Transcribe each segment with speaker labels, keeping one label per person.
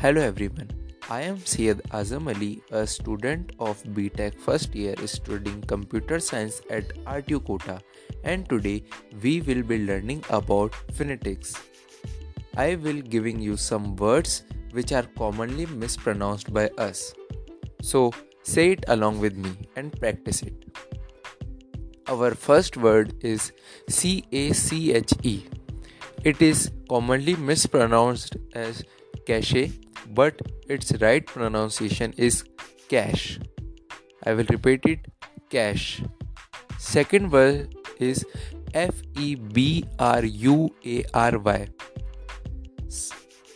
Speaker 1: Hello everyone. I am Syed Azam Ali, a student of BTech first year studying computer science at RTU Kota, and today we will be learning about phonetics. I will giving you some words which are commonly mispronounced by us. So say it along with me and practice it. Our first word is C A C H E. It is commonly mispronounced as cache, but its right pronunciation is cash. I will repeat it cash. Second word is F E B R U A R Y.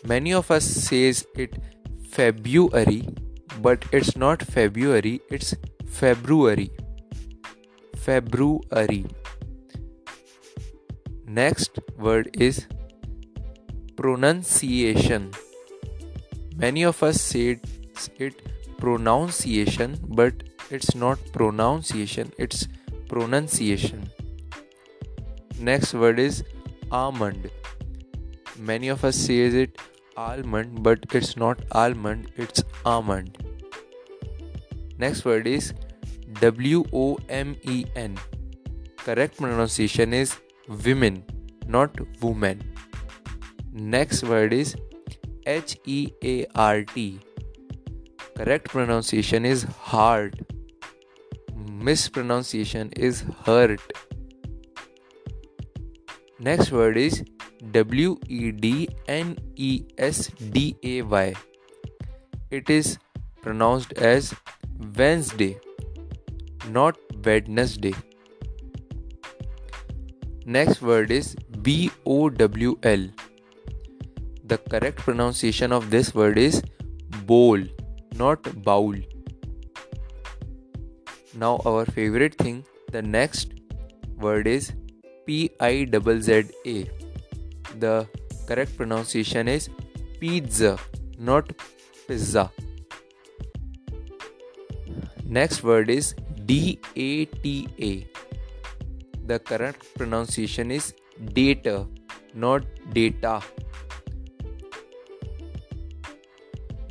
Speaker 1: Many of us says it February, but it's not February, it's February. February. Next word is pronunciation. Many of us say it pronunciation, but it's not pronunciation, it's pronunciation. Next word is almond. Many of us say it almond, but it's not almond, it's almond. Next word is W O M E N. Correct pronunciation is women, not woman. Next word is H E A R T. Correct pronunciation is heart. Mispronunciation is hurt. Next word is W E D N E S D A Y. It is pronounced as Wednesday not Wednesday. Next word is B O W L. The correct pronunciation of this word is bowl, not bowl. Now, our favorite thing, the next word is P I Z A. The correct pronunciation is pizza, not pizza. Next word is D A T A. The correct pronunciation is data, not data.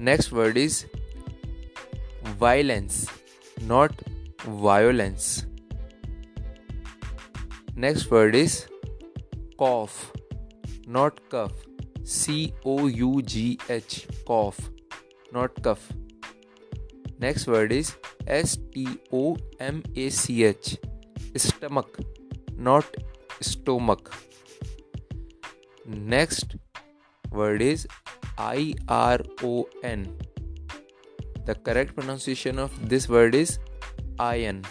Speaker 1: Next word is violence, not violence. Next word is cough, not cough. C O U G H, cough, not cough. Next word is S T O M A C H stomach not stomach next word is I R O N the correct pronunciation of this word is iron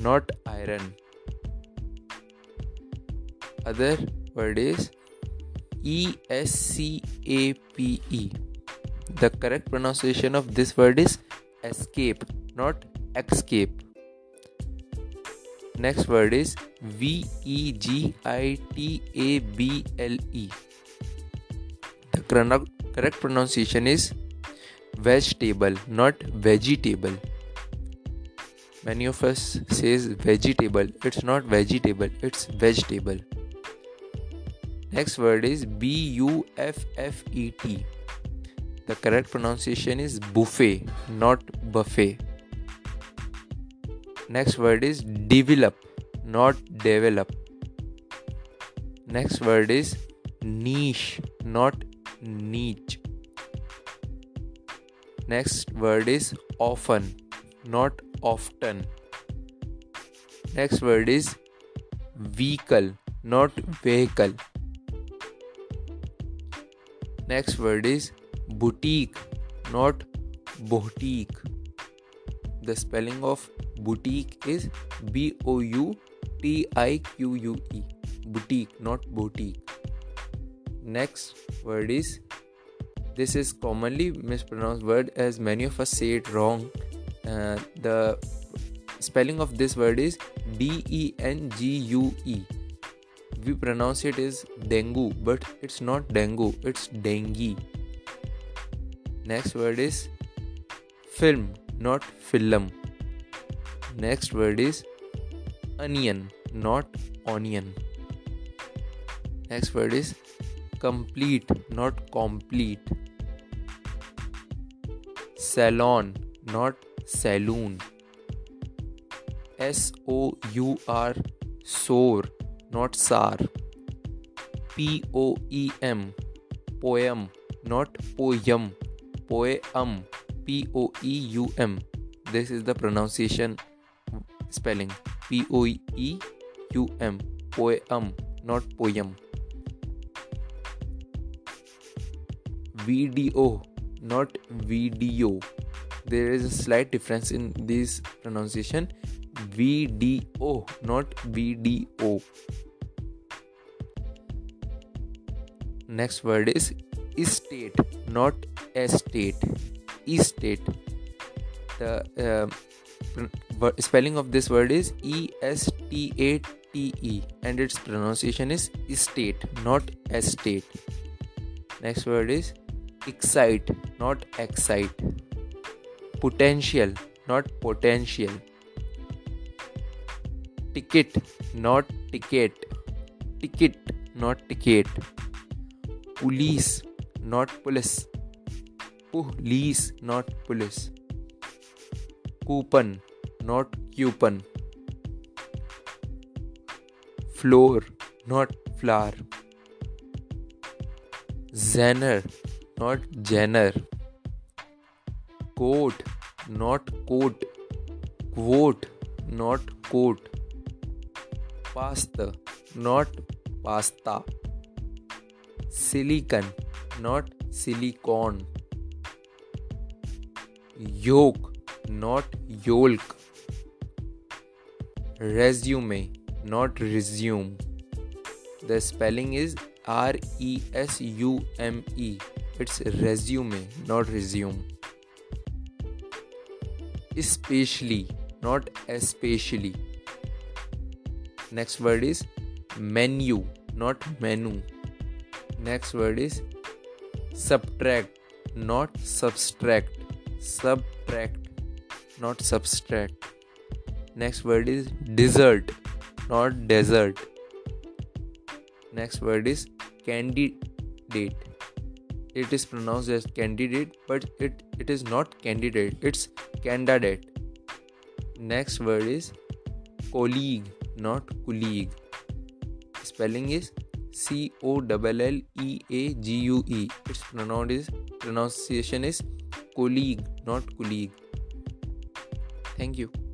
Speaker 1: not iron other word is E S C A P E the correct pronunciation of this word is escape not escape. Next word is V E G I T A B L E. The correct pronunciation is vegetable, not vegetable. Many of us says vegetable. It's not vegetable. It's vegetable. Next word is B U F F E T. The correct pronunciation is buffet, not buffet. Next word is develop, not develop. Next word is niche, not niche. Next word is often, not often. Next word is vehicle, not vehicle. Next word is boutique, not boutique. The spelling of boutique is B O U T I Q U E. Boutique, not boutique. Next word is this is commonly mispronounced word as many of us say it wrong. Uh, the spelling of this word is D E N G U E. We pronounce it as dengue, but it's not dengue, it's dengue. Next word is film, not film. Next word is onion, not onion. Next word is complete, not complete. salon not saloon. S O U R sour not sar. P O E M poem not poem. Poem P O E U M. This is the pronunciation spelling. P O E U M poem not poem VDO not video there is a slight difference in this pronunciation. VDO not VDO next word is estate not estate. Estate. The uh, spelling of this word is E S T A T E and its pronunciation is estate not estate. Next word is excite not excite potential not potential ticket not ticket ticket not ticket police not police police not police coupon not coupon floor not flour Zener not Zener coat not coat vote not coat pasta not pasta silicon not silicone yolk not yolk resume not resume the spelling is R E S U M E It's resume, not resume. Especially, not especially. Next word is menu, not menu. Next word is subtract, not subtract. Subtract, not subtract. Next word is dessert, not desert. Next word is candidate it is pronounced as candidate but it, it is not candidate it's candidate. Next word is colleague not colleague. Spelling is c o l l e a g u e. Its pronoun is pronunciation is colleague not colleague. Thank you